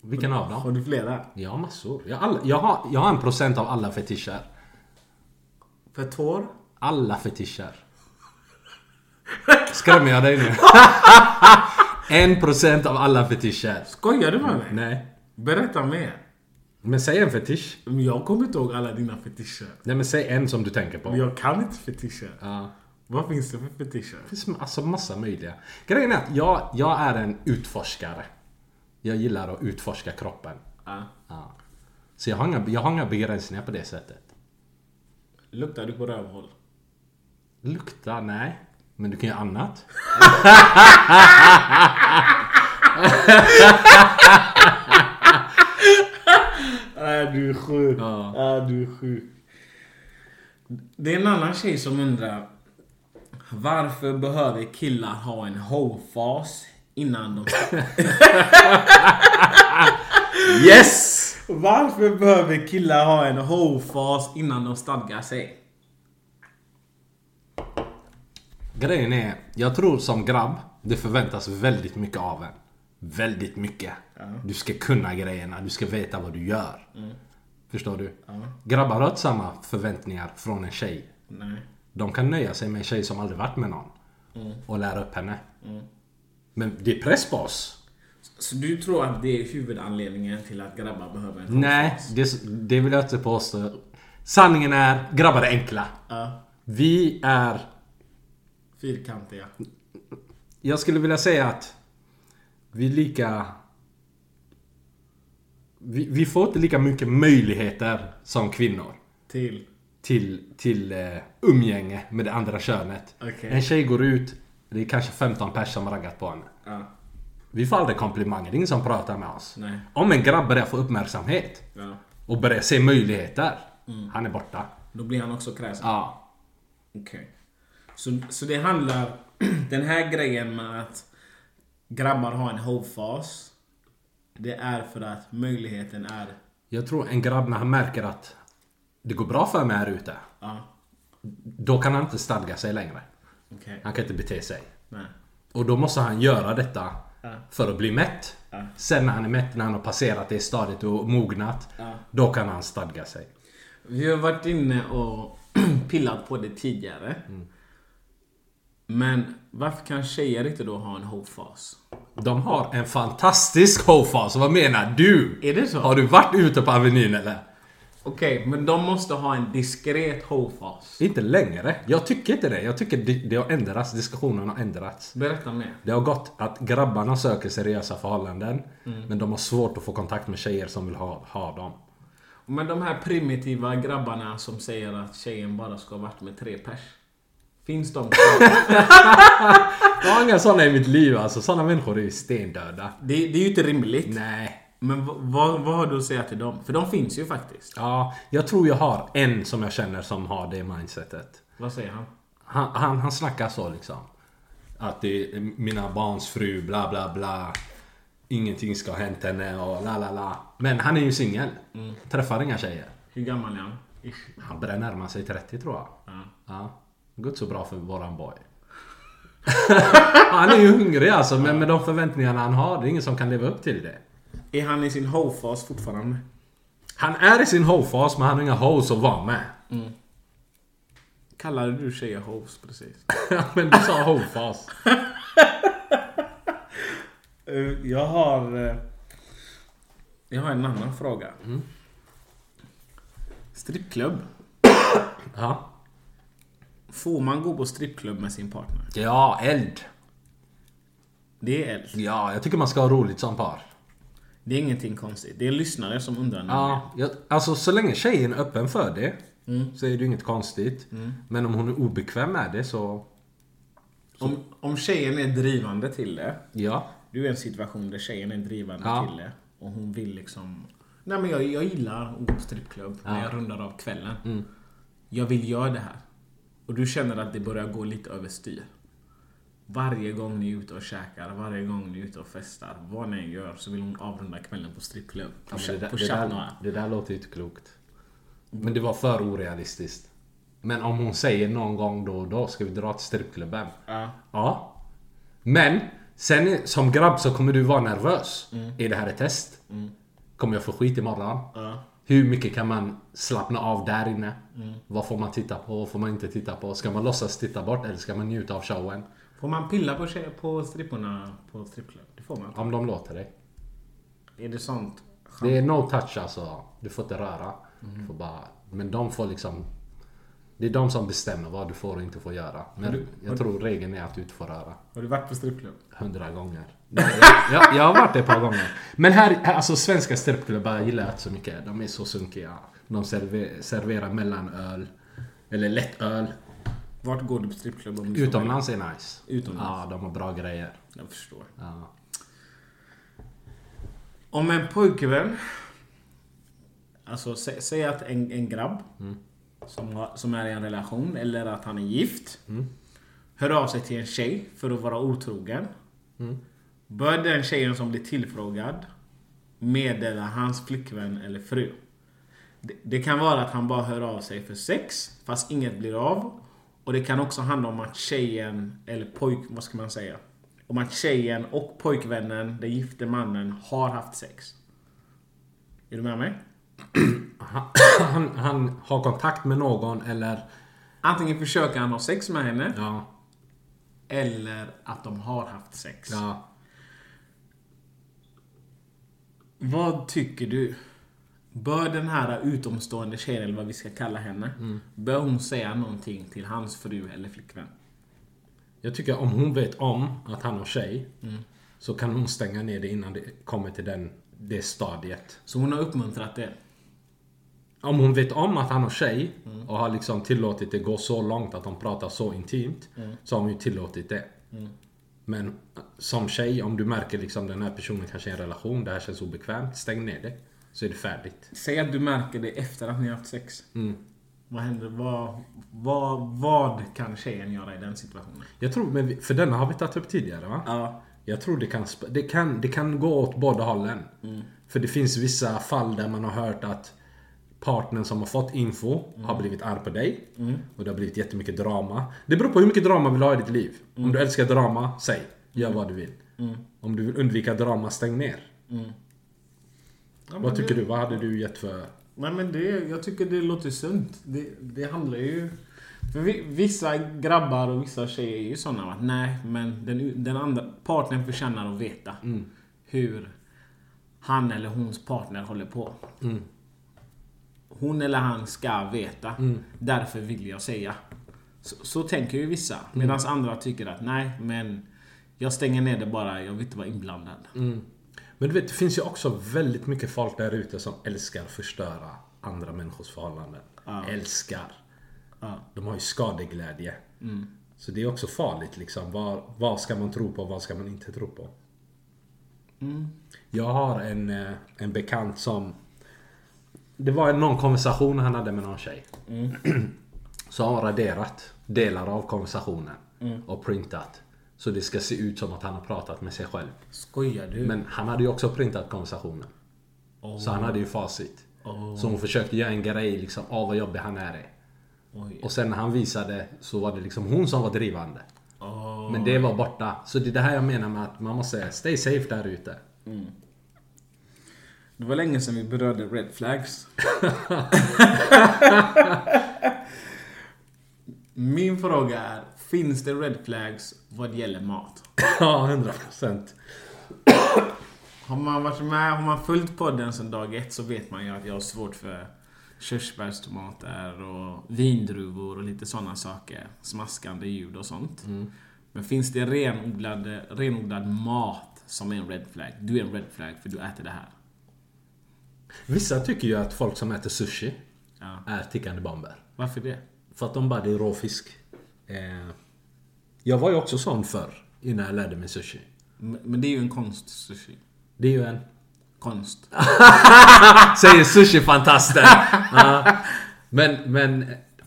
Vilken av har dem? du flera? Jag har massor. Jag, har alla, jag, har, jag har en procent av alla fetischer. För tår? Alla fetischer. Skrämmer jag dig nu? en procent av alla fetischer. Skojar du med mig? Nej. Berätta mer. Men säg en fetisch. Jag kommer inte ihåg alla dina fetischer. Nej men säg en som du tänker på. Jag kan inte fetischer. Ja. Vad finns det för fetischer? Det finns alltså massa möjliga. Grejen är att jag, jag är en utforskare. Jag gillar att utforska kroppen. Ja. Ja. Så jag har, inga, jag har inga begränsningar på det sättet. Luktar du på rövhål? Lukta? Nej. Men du kan göra annat. Äh, du är sjuk. Ja. Äh, du är sjuk. Det är en annan tjej som undrar Varför behöver killar ha en ho-fas innan de... Yes! Varför behöver killar ha en ho-fas innan de stadgar sig? Grejen är, jag tror som grabb, det förväntas väldigt mycket av en. Väldigt mycket. Du ska kunna grejerna, du ska veta vad du gör. Förstår du? Grabbar har inte samma förväntningar från en tjej. Nej. De kan nöja sig med en tjej som aldrig varit med någon. Och lära upp henne. Men det är press på oss. Så du tror att det är huvudanledningen till att grabbar behöver en ho-fas? Nej, det, det vill jag inte påstå. Sanningen är, grabbar är enkla. Ja. Vi är... Fyrkantiga. Jag skulle vilja säga att vi är lika... Vi, vi får inte lika mycket möjligheter som kvinnor. Till. till, till eh, umgänge med det andra könet. Okej. En tjej går ut, det är kanske 15 pers som har raggat på henne. Ja. Vi får aldrig komplimanger, det är ingen som pratar med oss. Nej. Om en grabb börjar få uppmärksamhet ja. och börjar se möjligheter, Mm. han är borta. Då blir han också kräsen? Ja. Okej. Så, så det handlar... Den här grejen med att grabbar har en hope-fas. Det är för att möjligheten är... Jag tror en grabb när han märker att det går bra för mig här ute. Ja. Då kan han inte stadga sig längre. Okej. Han kan inte bete sig. Nej. Och då måste han göra detta Ja. för att bli mätt. Ja. Sen när han är mätt, när han har passerat det stadiet och mognat. Då kan han stadga sig. Vi har varit inne och pillat på det tidigare. Men varför kan tjejer inte då ha en hope-fas? De har en fantastisk hofas. Vad menar du? Är det så? Har du varit ute på Avenyn eller? Okej, men de måste ha en diskret hope-fas. Inte längre. Jag tycker inte det. Jag tycker det, det har ändrats. Diskussionen har ändrats. Berätta mer. Det har gått att grabbarna söker seriösa förhållanden. Men de har svårt att få kontakt med tjejer som vill ha, ha dem. Men de här primitiva grabbarna som säger att tjejen bara ska ha varit med tre pers. Finns de kvar? Jag har inga sådana i mitt liv alltså. Sådana människor är ju stendöda. det, det är ju inte rimligt. Nej. Men vad, vad, har du att säga till dem? För de finns ju faktiskt. Ja, jag tror jag har en som jag känner som har det mindsetet. Vad säger han? Han, han, han snackar så liksom. Att det är mina barns fru, bla bla bla. Ingenting ska ha hänt henne och la la la. Men han är ju singel. Träffar inga tjejer. Hur gammal är han? Ish. Han börjar närma sig 30 tror jag. Ja. Ja. Gått så bra för våran boy. han är ju hungrig alltså, men med de förväntningarna han har, det är ingen som kan leva upp till det. Är han i sin ho-fas fortfarande? Han är i sin ho-fas, men han har inga hoes att vara med. Kallade du tjejer hoes precis? men du sa ho-fas. Eh, jag har... eh, jag har en annan fråga. Strippklubb. Ja. Får man gå på strippklubb med sin partner? Ja, eld. Det är eld. Ja, jag tycker man ska ha roligt som par. Det är ingenting konstigt. Det är lyssnare som undrar. Ja, jag, alltså så länge tjejen är öppen för det så är det ju inget konstigt. Men om hon är obekväm med det så... Om, om tjejen är drivande till det. Ja. Du är i en situation där tjejen är drivande Ja. till det. Och hon vill liksom... Nej men jag, jag gillar att gå på strippklubb när jag rundar av kvällen. Mm. Jag vill göra det här. Och du känner att det börjar gå lite överstyr. Varje gång ni är ute och käkar, varje gång ni är ute och festar, vad ni än gör så vill hon avrunda kvällen på strippklubb. På, Ja, det, där, på det, där, det där låter ju inte klokt. Men det var för orealistiskt. Men om hon säger någon gång då och då, ska vi dra till strippklubben? Ja. Ja. Men, sen som grabb så kommer du vara nervös. Är det här ett test? Kommer jag få skit imorgon? Ja. Hur mycket kan man slappna av där inne? Vad får man titta på? Vad får man inte titta på? Ska man låtsas titta bort eller ska man njuta av showen? Får man pilla på, på stripporna på strippklubb? Det får man. Om de låter dig. Är det sånt? Det är no touch alltså. Du får inte röra. Du får bara... Men de får liksom... Det är de som bestämmer vad du får och inte får göra. Men jag tror regeln är att du inte får röra. Har du varit på strippklubb? Hundra gånger. Jag, jag, jag har varit det ett par gånger. Men här, alltså svenska strippklubbar gillar jag inte så mycket. De är så sunkiga. De server, serverar mellanöl. Eller lättöl. Vart går du på strippklubb? om Utomlands är nice. Utomlands. Ja, de har bra grejer. Jag förstår. Ja. Om en pojkvän... Alltså sä, säg att en, en grabb som, har, som är i en relation eller att han är gift. Hör av sig till en tjej för att vara otrogen. Bör den tjejen som blir tillfrågad meddela hans flickvän eller fru. Det, det kan vara att han bara hör av sig för sex fast inget blir av. Och det kan också handla om att tjejen, eller pojk, vad ska man säga? Om att tjejen och pojkvännen, den gifte mannen, har haft sex. Är du med mig? Han, han har kontakt med någon eller... Antingen försöker han ha sex med henne, Ja. eller att de har haft sex. Ja. Vad tycker du? Bör den här utomstående tjejen, eller vad vi ska kalla henne, bör hon säga någonting till hans fru eller flickvän? Jag tycker om hon vet om att han har tjej. Så kan hon stänga ner det innan det kommer till den, det stadiet. Så hon har uppmuntrat det. Om hon vet om att han har tjej och har liksom tillåtit det gå så långt att de pratar så intimt. Så har hon ju tillåtit det. Men som tjej, om du märker liksom den här personen kanske är i en relation, det här känns obekvämt. Stäng ner det. Så är det färdigt. Säg att du märker det efter att ni har haft sex. Mm. Vad händer? Vad, vad, vad kan tjejen göra i den situationen? Jag tror, men vi- för denna har vi tagit upp tidigare va? Ja. Jag tror det kan, det kan, det kan gå åt båda hållen. För det finns vissa fall där man har hört att partnern som har fått info har blivit arg på dig. Och det har blivit jättemycket drama. Det beror på hur mycket drama vill ha i ditt liv. Om du älskar drama, säg. Gör vad du vill. Om du vill undvika drama, stäng ner. Vad tycker du? Vad hade du gett för... Nej men det, jag tycker det låter sunt. Det, det handlar ju... För vi, vissa grabbar och vissa tjejer är ju sådana att nej, men den, den andra partnern förtjänar att veta hur han eller hons partner håller på. Hon eller han ska veta. Därför vill jag säga. Så, så tänker ju vissa. Medan andra tycker att nej, men jag stänger ner det bara. Jag vill inte vara inblandad. Men du vet, det finns ju också väldigt mycket folk där ute som älskar förstöra andra människors förhållanden. Älskar. Ja. De har ju skadeglädje. Så det är också farligt liksom. Vad, vad ska man tro på och vad ska man inte tro på? Jag har en, eh, en bekant som... Det var någon konversation han hade med någon tjej. Så har han raderat delar av konversationen. Och printat. Så det ska se ut som att han har pratat med sig själv. Skojar du? Men han hade ju också printat konversationen. Så han hade ju facit. Så hon försökte göra en grej liksom, av vad jobbig han är. Oj. Och sen när han visade så var det liksom hon som var drivande. Men det var borta. Så det är det här jag menar med att man måste stay safe där ute. Det var länge sedan vi berörde red flags. Min fråga är, finns det red flags vad gäller mat? Ja, 100%. Har man varit med, har man följt podden sedan dag ett så vet man ju att jag har svårt för körsbärstomater och vindruvor och lite sådana saker. Smaskande ljud och sånt. Men finns det renodlad, renodlad mat som är en red flag? Du är en red flag för du äter det här. Vissa tycker ju att folk som äter sushi Ja. är tickande bomber. Varför det? För att de bara, det är råfisk. Eh, jag var ju också sån förr. Innan jag lärde mig sushi. Men det är ju en konst, sushi. Det är ju en... Konst. Säger sushi-fantasten! ja. Men, men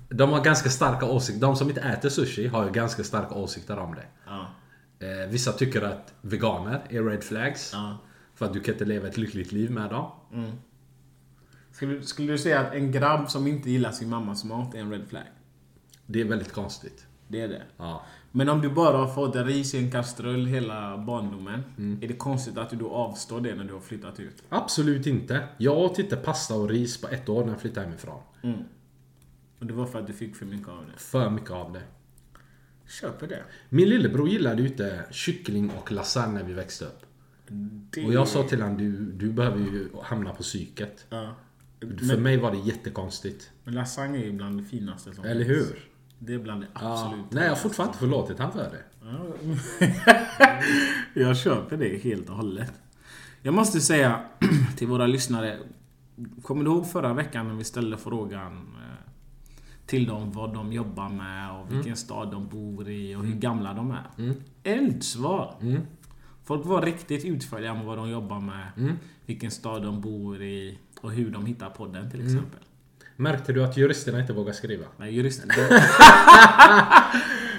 de har ganska starka åsikter. De som inte äter sushi har ju ganska starka åsikter om det. Ja. Eh, vissa tycker att veganer är red flags. Ja. För att du kan inte leva ett lyckligt liv med dem. Skulle, du- skulle du säga att en grabb som inte gillar sin mammas mat är en red flag? Det är väldigt konstigt. Det är det. Ja. Men om du bara har fått ris i en kastrull hela barndomen. Mm. Är det konstigt att du då avstår det när du har flyttat ut? Absolut inte. Jag åt inte pasta och ris på ett år när jag flyttade hemifrån. Och det var för att du fick för mycket av det. För mycket av det. Köper det. Min lillebror gillade ju inte kyckling och lasagne när vi växte upp. det... Och jag sa till honom, du, du behöver ju hamna på psyket. Ja. För mig var det jättekonstigt. Men lasagne är ju bland det finaste som Eller hur? Det är bland det Ja. absolut Nej, jag har fortfarande inte förlåtit han för det. Jag köper det helt och hållet. Jag måste säga till våra lyssnare. Kommer du ihåg förra veckan när vi ställde frågan eh, till dem vad de jobbar med och vilken stad de bor i och hur gamla de är? Eldsvar! Folk var riktigt utförliga med vad de jobbar med, vilken stad de bor i och hur de hittar podden till exempel. Märkte du att juristerna inte vågar skriva? Nej, juristen.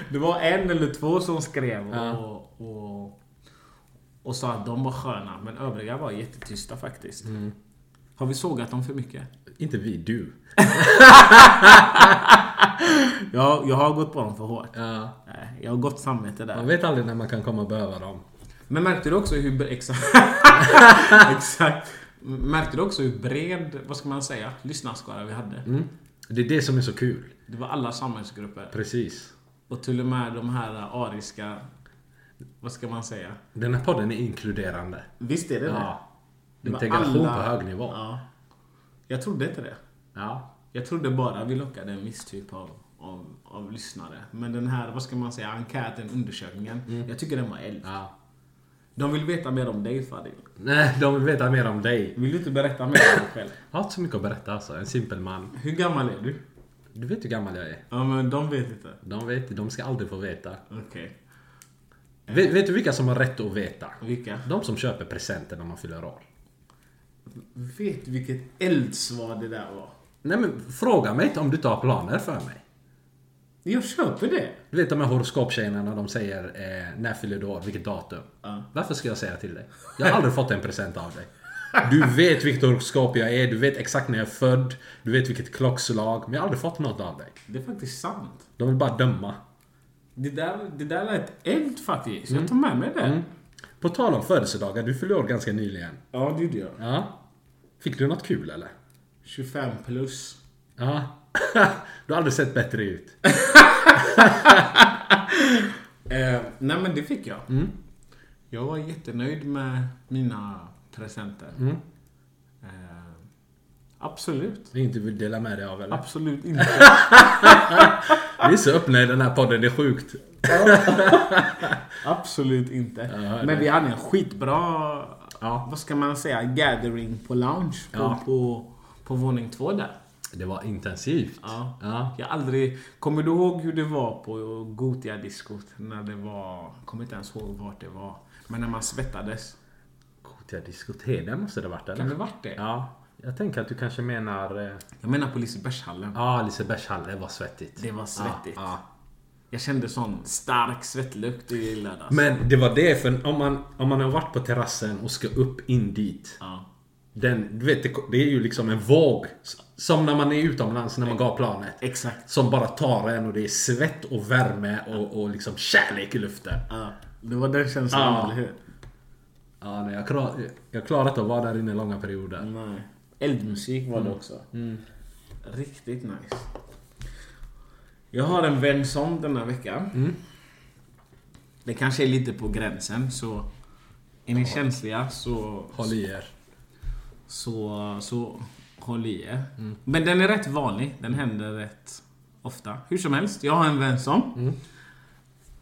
Det var en eller två som skrev och, och, och sa att de var sköna. Men övriga var jättetysta faktiskt. Har vi sågat dem för mycket? Inte vi, du. Jag, jag har gått på dem för hårt. Ja. Nej, Jag har gott samvete Man där. vet aldrig när man kan komma och behöva dem. Men märkte du också hur... Exakt. exakt. Märkte du också hur bred, vad ska man säga, lyssnarskara vi hade? Det är det som är så kul. Det var alla samhällsgrupper. Precis. Och till och med de här ariska... Vad ska man säga? Den här podden är inkluderande. Visst är det det? Ja. Det var Integration alla- på hög nivå. Ja. Jag trodde inte det. Ja. Jag trodde bara vi lockade en viss typ av, av, av lyssnare. Men den här, vad ska man säga, enkäten, undersökningen. Jag tycker den var eld. ja. De vill veta mer om dig Fadil. Nej, de vill veta mer om dig. Vill du inte berätta mer om dig själv? Jag har inte så mycket att berätta alltså. En simpel man. Hur gammal är du? Du vet hur gammal jag är. Ja men de vet inte. De vet de ska aldrig få veta. Okej. Vet, vet du vilka som har rätt att veta? Vilka? De som köper presenter när man fyller år. Vet du vilket eldsvar det där var? Nej men fråga mig inte om du inte har planer för mig. Jag köper det. Du vet de här horoskoptjejerna när de säger eh, när fyller du år, vilket datum? Ja. Varför ska jag säga till dig? Jag har aldrig fått en present av dig. Du vet vilket horoskop jag är, du vet exakt när jag är född, du vet vilket klockslag, men jag har aldrig fått något av dig. Det är faktiskt sant. De vill bara döma. Det där, det där lät eld faktiskt. Jag tar med mig det. På tal om födelsedagar, du fyllde år ganska nyligen. Ja, det gjorde jag. Ja. Fick du något kul eller? 25 plus. Ja. Du har aldrig sett bättre ut. Eh, nej men det fick jag. Jag var jättenöjd med mina presenter. Eh, absolut. Det är inte vill dela med dig av eller? Absolut inte. Vi är så öppna i den här podden, det är sjukt. Absolut inte. Ja, Men vi hade en skitbra, Ja. vad ska man säga, gathering på lounge på, Ja. på, på våning två där. Det var intensivt. Ja. Ja. Jag aldrig... Kommer du ihåg hur det var på Gotia-diskot? När det var... Kommer inte ens ihåg vart det var. Men när man svettades. Gothia diskotek, måste det varit eller? Kan det varit det? Ja. Jag tänker att du kanske menar... eh, Jag menar på Lisebergshallen. Ja, Lisebergshall, det var svettigt. Det var svettigt. Ja, ja. Jag kände sån stark svettlukt i lördags. Men det var det, för om man, om man har varit på terrassen och ska upp in dit. Ja. Den, du vet, det, det är ju liksom en våg. Som när man är utomlands när man går planet. Exakt. Som bara tar en och det är svett och värme och, och liksom kärlek i luften. Ja. Det var den känslan, Ja. eller hur? Ja, nej, jag, klar, jag klarar inte att vara där inne långa perioder. Nej. Eldmusik var det också. Riktigt nice. Jag har en vän som denna vecka. Det kanske är lite på gränsen så... Är ni känsliga så... Håll i er. Så, så håll i er. Men den är rätt vanlig. Den händer rätt ofta. Hur som helst, jag har en vän som...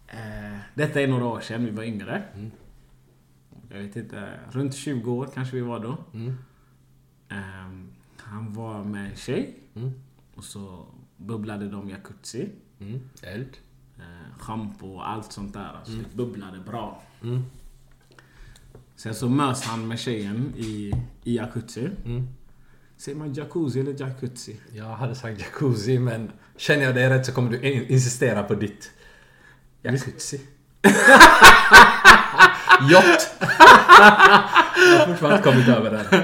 Eh, detta är några år sedan, vi var yngre. Jag vet inte, runt 20 år kanske vi var då. Ehm, han var med en tjej. Och så bubblade de jacuzzi. Mm. Eld. Eh, Schampo och allt sånt där. Alltså det bubblade bra. Sen så möts han med tjejen i, i jacuzzi. Säger man jacuzzi eller jacuzzi? Jag hade sagt jacuzzi, men känner jag det rätt så kommer du in- insistera på ditt. Jacuzzi. Yacht! jag har fortfarande inte kommit över den.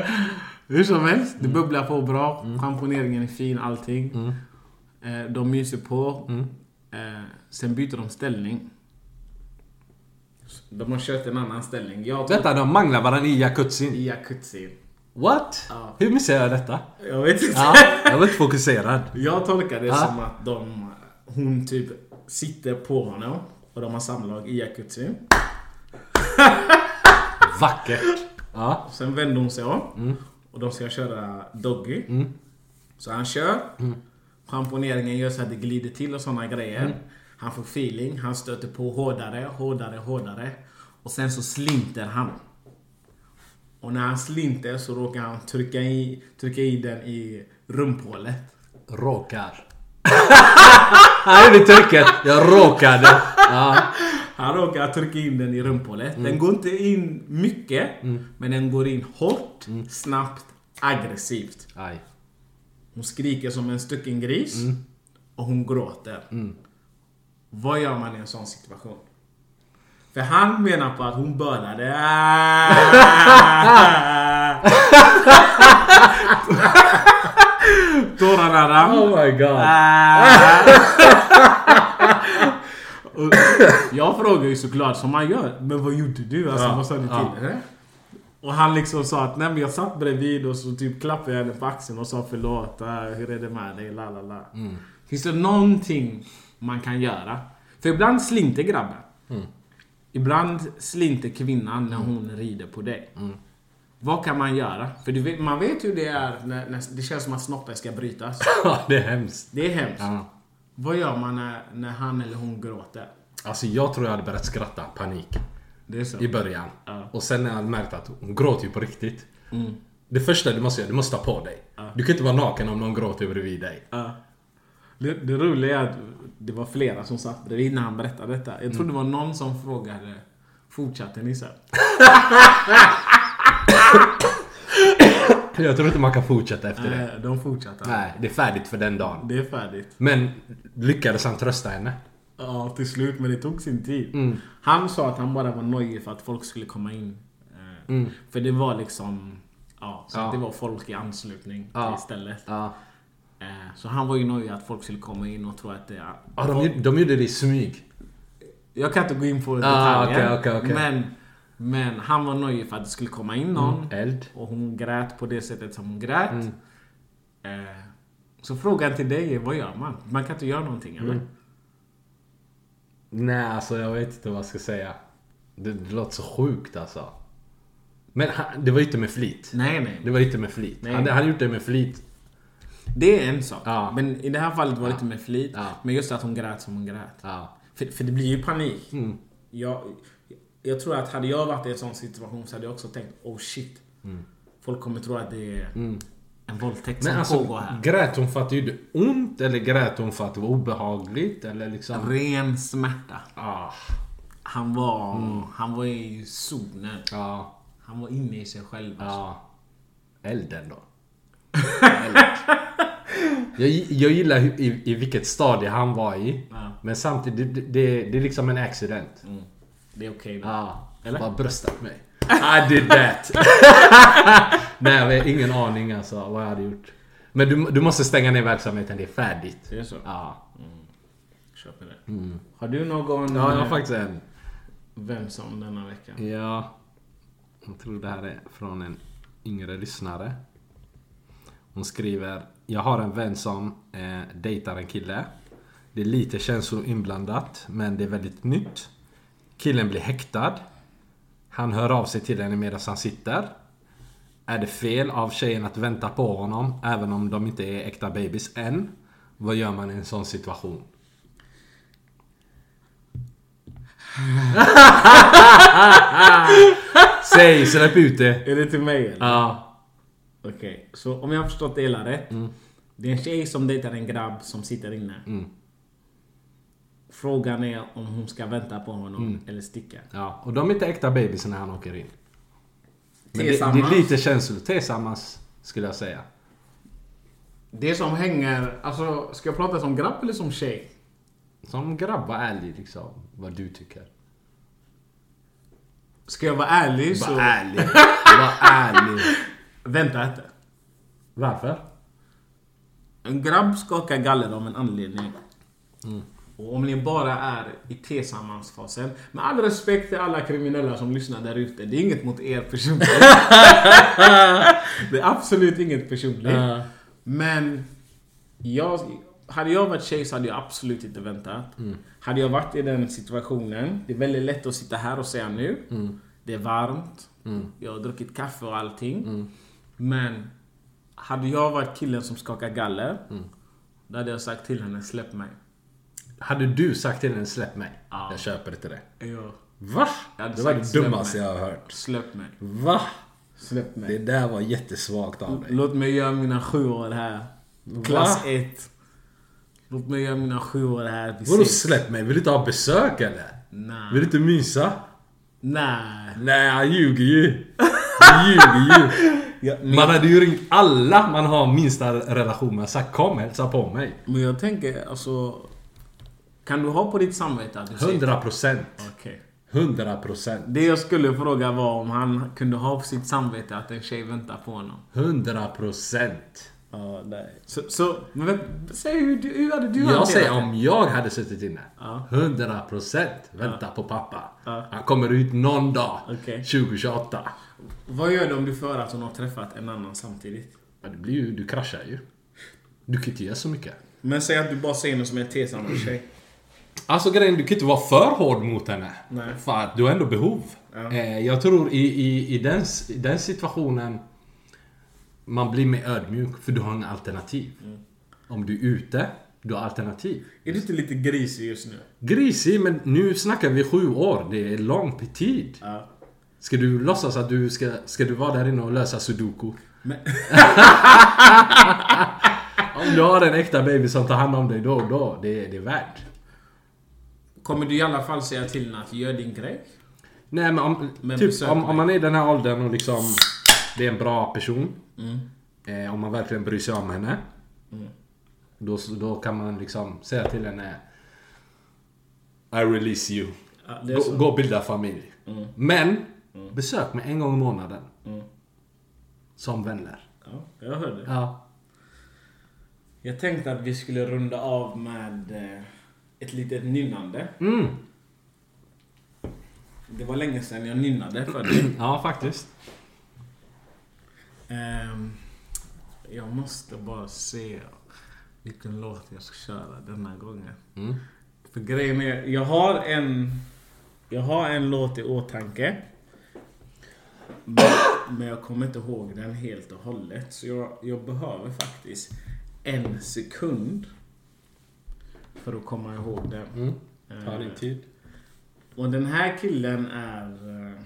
Hur som helst, det bubblar på bra. Schamponeringen är fin, allting. Eh, de myser på. Eh, sen byter de ställning. De har kört en annan ställning. Jag Vänta, de manglar varandra i jacuzzin. i jacuzzi. What? Ja. Hur missar jag detta? Jag vet inte. Ja, jag var inte fokuserad. Jag tolkar det som att de, hon typ sitter på honom och de har samlag i jacuzzi. Vackert. Ja. Sen vänder hon sig om och de ska köra doggy. Så han kör. Schamponeringen gör så att det glider till och såna grejer. Han får feeling, han stöter på hårdare, hårdare, hårdare. Och sen så slinter han. Och när han slinter så råkar han trycka i, trycka i den i rumphålet. Råkar. Är det trycket. Jag råkade. Ja. Han råkar trycka in den i rumphålet. Den går inte in mycket, men den går in hårt, snabbt, aggressivt. Aj. Hon skriker som en stucken gris och hon gråter. Vad gör man i en sån situation? För han menar på att hon började... Tårarna rann. Oh my god. Jag frågar ju såklart som man gör. Men vad gjorde du? Alltså, Ja, vad sa du till ja. henne? Och han liksom sa att nej men jag satt bredvid och så typ klappade jag henne på axeln och sa förlåt. äh, Hur är det med dig? La, la, la. Mm. Finns det någonting man kan göra? För ibland slinter grabben. Mm. Ibland slinter kvinnan när hon rider på dig. Mm. Vad kan man göra? För vet, man vet hur det är när, när det känns som att snoppen ska brytas. Ja, det är hemskt. Det är hemskt. Ja. Vad gör man när, när han eller hon gråter? Alltså jag tror jag hade börjat skratta. Panik. I början. Ja. Och sen när jag märkte att hon gråter ju på riktigt. Det första du måste göra, du måste ta på dig. Du kan inte vara naken om någon gråter bredvid dig. Ja. Det, det roliga är att det var flera som satt bredvid när han berättade detta. Jag tror det var någon som frågade Fortsatte ni sen? Jag tror inte man kan fortsätta efter det. Nej, de fortsatte. Nej, det är färdigt för den dagen. Det är färdigt. Men lyckades han trösta henne? Ja, till slut. Men det tog sin tid. Han sa att han bara var nöjd för att folk skulle komma in. Eh, För det var liksom... Ja, så Ja. det var folk i anslutning Ja. till stället. Ja. Eh, Så han var ju nöjd att folk skulle komma in och tro att. Ja, de, gjorde- de gjorde det i smyg. Jag kan inte gå in på Ah, detaljer. okej, okej, okej. Men, men han var nöjd för att det skulle komma in någon. Mm. Och hon grät på det sättet som hon grät. Eh, så frågan till dig är, vad gör man? Man kan inte göra någonting eller? Mm. Nej, alltså jag vet inte vad jag ska säga. Det, det låter så sjukt alltså. Men han, det var inte med flit. Nej, nej. Det var inte med flit. Nej. Hade han gjort det med flit. Det är en sak. Ja. Men i det här fallet var det inte med flit. Ja. Men just att hon grät som hon grät. Ja. För, för det blir ju panik. Mm. Jag, jag tror att hade jag varit i en sån situation så hade jag också tänkt oh shit. Folk kommer tro att det är en våldtäkt Mm. Som alltså, pågår här. grät hon för att det gjorde ont? Eller grät hon för att det var obehagligt? Eller liksom... Ren smärta. Ah, Han var, han var i zonen. ja. Han var inne i sig själv. Alltså. Ja. Elden då. Eld. Jag, jag gillar i, i vilket stadie han var i. Ja. Men samtidigt, det, det, det är liksom en accident. Det är okej då. Ja, Eller? Bara bröstat mig. I did that. Nej, jag har ingen aning alltså vad jag hade gjort. Men du, du måste stänga ner verksamheten, det är färdigt. Det är så? Ja. Köper det. Har du någon Ja, jag har eh, faktiskt en. vem som denna vecka? Ja. Jag tror det här är från en yngre lyssnare. Hon skriver Jag har en vän som eh, dejtar en kille. Det är lite känslor inblandat, men det är väldigt nytt. Killen blir häktad. Han hör av sig till henne medan han sitter. Är det fel av tjejen att vänta på honom, även om de inte är äkta babys än? Vad gör man i en sån situation? Säg, släpp ut det! Är det till mig eller? Ja. Okej, så om jag har förstått det hela rätt. Mm. Det är en tjej som dejtar en grabb som sitter inne. Mm. Frågan är om hon ska vänta på honom Mm. eller sticka. Ja, och de är inte äkta babys när han åker in. Men det, det Tillsammans. är lite känslor. Tillsammans, skulle jag säga. Det som hänger, alltså ska jag prata som grabb eller som tjej? Som grabb, var ärlig liksom. Vad du tycker. Ska jag vara ärlig så... Var ärlig. Var ärlig. Vänta inte. Varför? En grabb skakar galler av en anledning. Mm. Och om ni bara är i tillsammansfasen. Med all respekt till alla kriminella som lyssnar där ute. Det är inget mot er personligt. det är absolut inget personligt. Ja. Men jag, hade jag varit tjej så hade jag absolut inte väntat. Mm. Hade jag varit i den situationen. Det är väldigt lätt att sitta här och säga nu. Mm. Det är varmt. Jag har druckit kaffe och allting. Men hade jag varit killen som skakar galler. Då hade jag sagt till henne, släpp mig. Hade du sagt till henne släpp mig? Ja. Jag köper det till det. Ja. Va? Det var det dummaste jag har hört. Släpp mig. Va? Släpp mig. Det där var jättesvagt av dig. Låt mig göra mina sju år här. Klass Va? 1. Låt mig göra mina sju år här. Vadå släpp mig? Vill du inte ha besök eller? Nej. Vill du inte mysa? Nej. Nej, han ljuger ju. Han ljuger ju. Ja, men, Man hade ju ringt alla man har minsta relation med och sagt kom hälsa på mig. men jag tänker alltså... Kan du ha på ditt samvete att du säger- 100 procent. Okej. 100 procent. Det jag skulle fråga var om han kunde ha på sitt samvete att en tjej väntar på honom. 100 procent. Ja, nej. Så, så men säg hur, du, hur hade du Jag säger om jag hade suttit inne. Ja. 100 procent. Vänta på pappa. Ja. Han kommer ut någon dag. Okej. 2028. Vad gör du om du får att hon har träffat en annan samtidigt? Ja, det blir ju, du kraschar ju. Du kan inte göra så mycket. Men säg att du bara ser henne som en tillsammans tjej. Alltså grejen, du kan inte vara för hård mot henne. Nej. För att du har ändå behov. Ja. Eh, jag tror i, i, i, den, i den situationen man blir mer ödmjuk för du har en alternativ. Mm. Om du är ute Du har alternativ. Är du inte lite grisig just nu? Grisig, men nu snackar vi sju år. Det är lång tid. Ja. Ska du låtsas att du ska, ska du vara där inne och lösa sudoku? Men, Om du har en äkta baby som tar hand om dig då, då, det, är- det är värt. kommer du i alla fall säga till henne att gör din grej? Nej men om, Men typ, om, om man är i den här åldern och liksom Det är en bra person. Mm. Eh, om man verkligen bryr sig om henne. Då, då kan man liksom säga till henne I release you. Ja, Gå, gå och bilda familj. Men besök mig en gång i månaden. Som vänner. Ja, jag hörde. Ja. Jag tänkte att vi skulle runda av med eh, ett litet nynnande. Mm. Det var länge sedan jag nynnade för dig. Ja, faktiskt. Ehm, jag måste bara se vilken låt jag ska köra denna gången. Mm. För grejen är, jag har en... Jag har en låt i åtanke. Men, men jag kommer inte ihåg den helt och hållet. Så jag, jag behöver faktiskt en sekund. För att komma ihåg den. Mm. Ta Eh, din tid. Och den här killen är eh,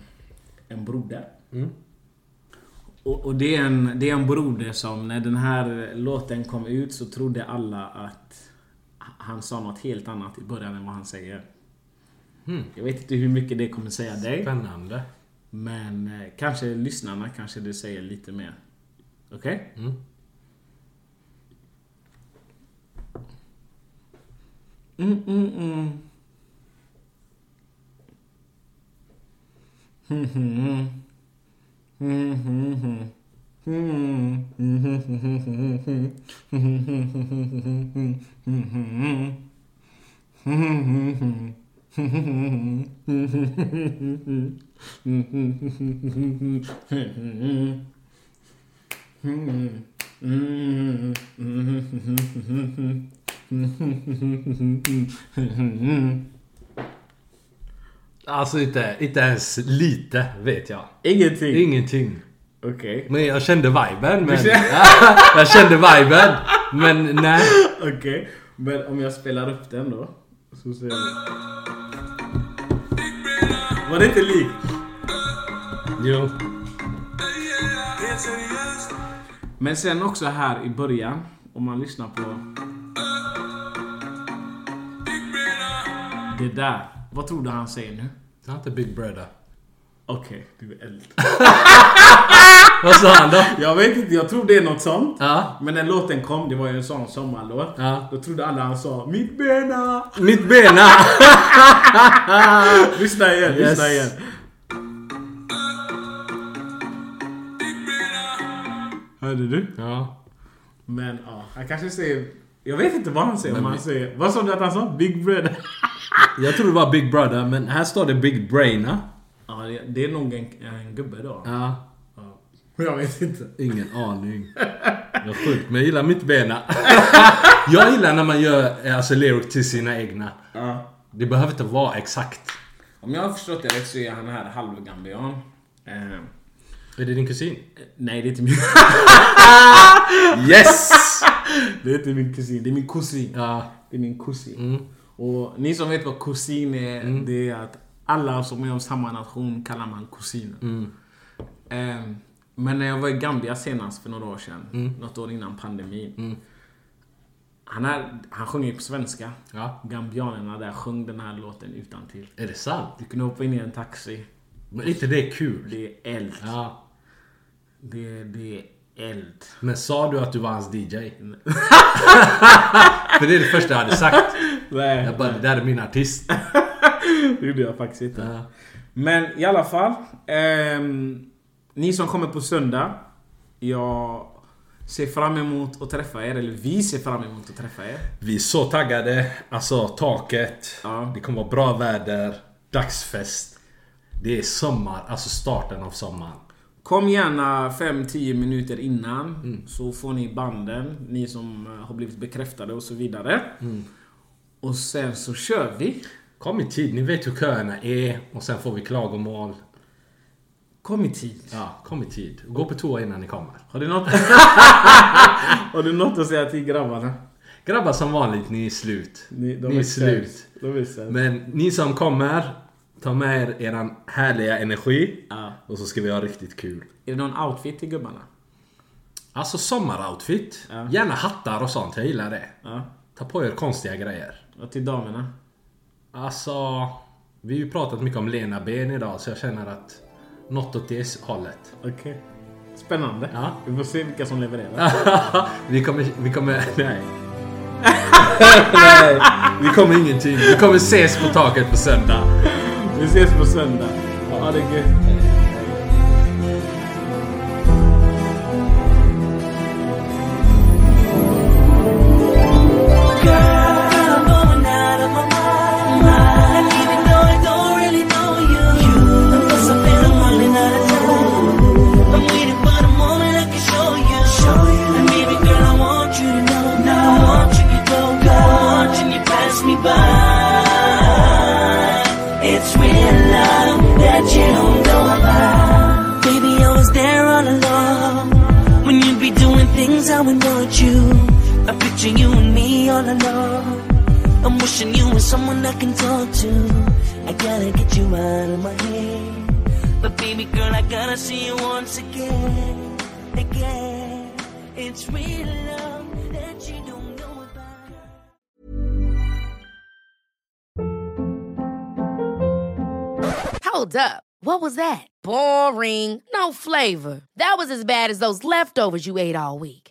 en broder. Mm. Och, och det, är en, det är en broder som när den här låten kom ut så trodde alla att han sa något helt annat i början än vad han säger. Mm. Jag vet inte hur mycket det kommer säga dig. Spännande. Men eh, kanske lyssnarna kanske det säger lite mer. Okej? Mm. Mm, mm, mm. Alltså inte, inte ens lite vet jag. Ingenting? Ingenting. Okej. Men jag kände viben. Men, jag kände viben. Men nej. Okej. Men om jag spelar upp den då? Så ser vi. Var det inte likt? Jo. Men sen också här i början, om man lyssnar på... Det där. Vad tror du han säger nu? Det är inte Big Brother. Okej, du är eld. Vad sa han då? Jag vet inte, jag tror det är något sånt. Ja. Men när låten kom, det var ju en sån sommarlåt. Ja. Då trodde alla han sa Mitt bena! Mitt bena! Lyssna igen, lyssna igen. Yes. Hörde du? Ja. Men ja, han kanske säger... Jag vet inte vad han säger. Om Men han vi- säger vad sa du att han sa? Big brother? Jag tror det var Big Brother, men här står det Big Brainer. ja, det är nog en, en gubbe då. Ja. Ja. Jag vet inte. Ingen aning. Jag är sjukt, men jag gillar mitt bena. Jag gillar när man gör eh, alltså, lyric till sina egna. Ja. Det behöver inte vara exakt. Om jag har förstått det rätt så är han här halvgambian. Eh, Är det din kusin? nej, det är inte min... Yes! det är inte min kusin. Det är min kusin. Ja. Det är min kusin. Mm. Och ni som vet vad kusin är, det är att alla som är av samma nation kallar man kusiner. Mm. Ehm, men när jag var i Gambia senast för några år sedan, Mm. något år innan pandemin. Han, är, han sjunger ju på svenska. Ja. Gambianerna där sjöng den här låten utan till. Är det sant? Du kunde hoppa in i en taxi. Men inte det är kul? Det är eld. Ja. Det, det är eld. Men sa du att du var hans DJ? För det är det första jag hade sagt. Nej, Jag bara, det där är min artist. det gjorde jag faktiskt inte. Ja. Men i alla fall. ehm, ni som kommer på söndag. Jag ser fram emot att träffa er. Eller vi ser fram emot att träffa er. Vi är så taggade. Alltså taket. Ja. Det kommer vara bra väder. Dagsfest. Det är sommar. Alltså starten av sommaren. Kom gärna 5-10 minuter innan. Så får ni banden. Ni som eh, har blivit bekräftade och så vidare. Och sen så kör vi. Kom i tid. Ni vet hur köerna är. Och sen får vi klagomål. Kom i tid. Ja, kom i tid. Gå på toa innan ni kommer. Har du något, har du något att säga till grabbarna? Grabbar som vanligt, ni är slut. Ni, de ni är är slut. är. Men ni som kommer, ta med er eran härliga energi. Ja. Och så ska vi ha riktigt kul. Är det någon outfit till gubbarna? Alltså sommaroutfit. Ja. Gärna hattar och sånt, jag gillar det. Ja. Ta på er konstiga grejer. Och till damerna? Alltså, vi har ju pratat mycket om Lena Ben idag så jag känner att något åt det hållet. Okej. Spännande. Ja. Vi får se vilka som levererar. vi kommer, vi kommer, nej. nej, vi kommer ingenting. Vi kommer ses på taket på söndag. Vi ses på söndag. Ha det gött. Want you. I picture you and me all alone. I'm wishing you were someone I can talk to. I gotta get you out of my head. But baby girl, I gotta see you once again. Again. It's real love that you don't know about. Hold up. What was that? Boring. No flavor. That was as bad as those leftovers you ate all week.